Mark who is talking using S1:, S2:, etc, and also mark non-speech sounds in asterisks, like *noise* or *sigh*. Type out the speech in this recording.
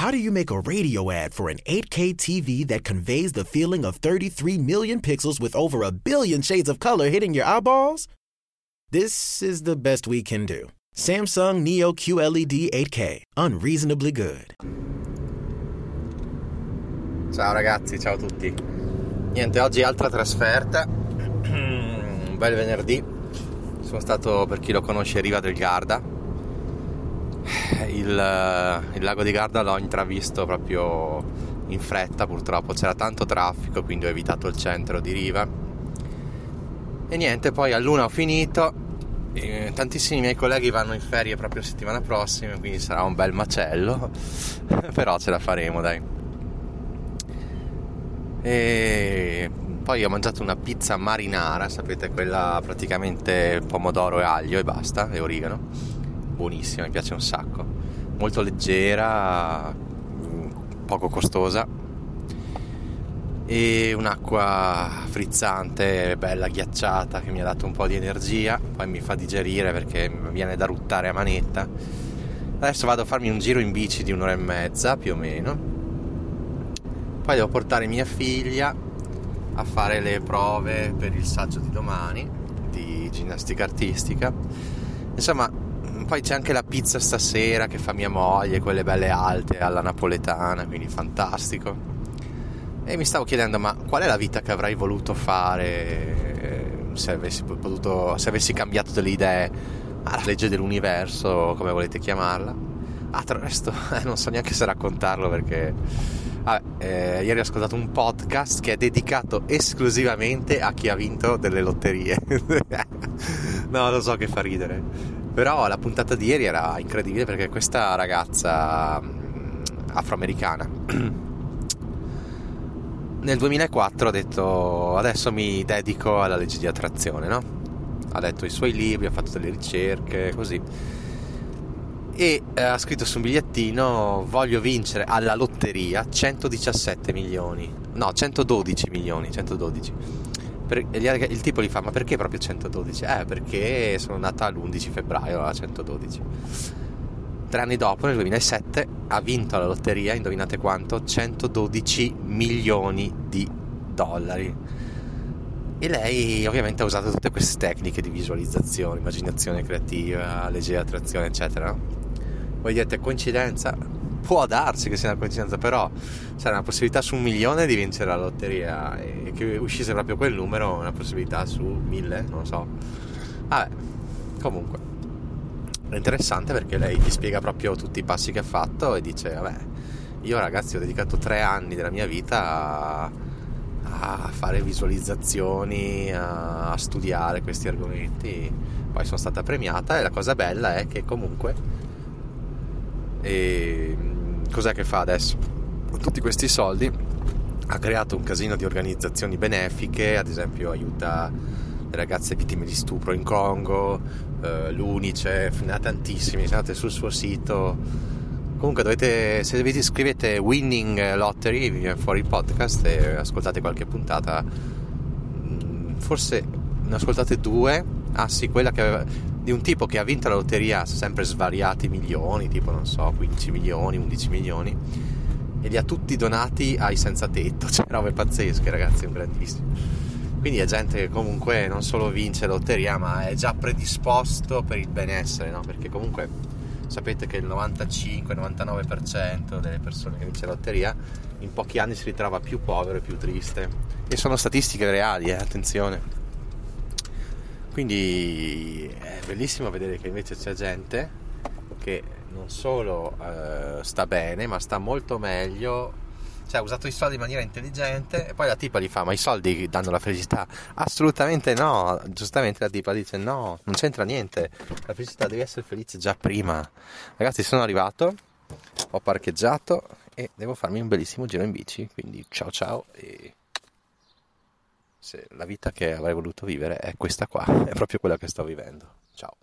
S1: How do you make a radio ad for an 8K TV that conveys the feeling of 33 million pixels with over a billion shades of color hitting your eyeballs? This is the best we can do. Samsung Neo QLED 8K, unreasonably good.
S2: Ciao ragazzi, ciao a tutti. Niente, oggi altra trasferta. *clears throat* Un bel venerdì. Sono stato, per chi lo conosce, Riva del Garda. Il, eh, il lago di Garda l'ho intravisto proprio in fretta, purtroppo c'era tanto traffico, quindi ho evitato il centro di Riva. E niente, poi a luna ho finito. Tantissimi miei colleghi vanno in ferie proprio settimana prossima, quindi sarà un bel macello. *laughs* Però ce la faremo, dai. E poi ho mangiato una pizza marinara, sapete, quella praticamente pomodoro e aglio e basta, e origano. Buonissima, mi piace un sacco. Molto leggera, poco costosa. E un'acqua frizzante, bella ghiacciata, che mi ha dato un po' di energia. Poi mi fa digerire perché viene da ruttare a manetta. Adesso vado a farmi un giro in bici di un'ora e mezza più o meno poi devo portare mia figlia a fare le prove per il saggio di domani di ginnastica artistica. Insomma, poi c'è anche la pizza stasera che fa mia moglie, quelle belle alte alla napoletana, quindi fantastico. E mi stavo chiedendo, ma qual è la vita che avrei voluto fare se avessi, potuto, se avessi cambiato delle idee? Ah, la legge dell'universo, come volete chiamarla. Ah, tra il resto, *laughs* eh, non so neanche se raccontarlo perché Vabbè, eh, ieri ho ascoltato un podcast che è dedicato esclusivamente a chi ha vinto delle lotterie. *laughs* no, lo so che fa ridere. Però la puntata di ieri era incredibile perché questa ragazza mm, afroamericana *clears throat* nel 2004 ha detto adesso mi dedico alla legge di attrazione, no? Ha letto i suoi libri, ha fatto delle ricerche, così. E eh, ha scritto su un bigliettino voglio vincere alla lotteria 117 milioni no 112 milioni 112 per, il tipo gli fa ma perché proprio 112 eh perché sono nata l'11 febbraio a 112 tre anni dopo nel 2007 ha vinto la lotteria indovinate quanto? 112 milioni di dollari. E lei ovviamente ha usato tutte queste tecniche di visualizzazione, immaginazione creativa, legge di attrazione, eccetera. Voi dite coincidenza? Può darsi che sia una coincidenza, però c'era una possibilità su un milione di vincere la lotteria e che uscisse proprio quel numero, una possibilità su mille, non so. Vabbè, comunque. È interessante perché lei ti spiega proprio tutti i passi che ha fatto e dice, vabbè, io ragazzi ho dedicato tre anni della mia vita a, a fare visualizzazioni, a, a studiare questi argomenti, poi sono stata premiata e la cosa bella è che comunque e cos'è che fa adesso? Con tutti questi soldi ha creato un casino di organizzazioni benefiche, ad esempio aiuta le ragazze vittime di stupro in Congo, eh, l'Unicef, ne ha tantissimi, andate sul suo sito. Comunque dovete, se dovete scrivete Winning Lottery, vi viene fuori il podcast e ascoltate qualche puntata. Mm, forse ne ascoltate due. Ah sì, quella che aveva di un tipo che ha vinto la lotteria sempre svariati milioni, tipo non so, 15 milioni, 11 milioni, e li ha tutti donati ai senza tetto, *laughs* cioè robe pazzesche ragazzi, un grandissimo. Quindi è gente che comunque non solo vince la lotteria, ma è già predisposto per il benessere, no? Perché comunque sapete che il 95-99% delle persone che vince la lotteria in pochi anni si ritrova più povero e più triste. E sono statistiche reali, eh, attenzione. Quindi è bellissimo vedere che invece c'è gente che non solo eh, sta bene, ma sta molto meglio. Cioè, ha usato i soldi in maniera intelligente e poi la tipa gli fa: Ma i soldi danno la felicità? Assolutamente no. Giustamente la tipa dice: No, non c'entra niente. La felicità devi essere felice già prima. Ragazzi, sono arrivato, ho parcheggiato e devo farmi un bellissimo giro in bici. Quindi, ciao ciao e se la vita che avrei voluto vivere è questa qua, *laughs* è proprio quella che sto vivendo. Ciao.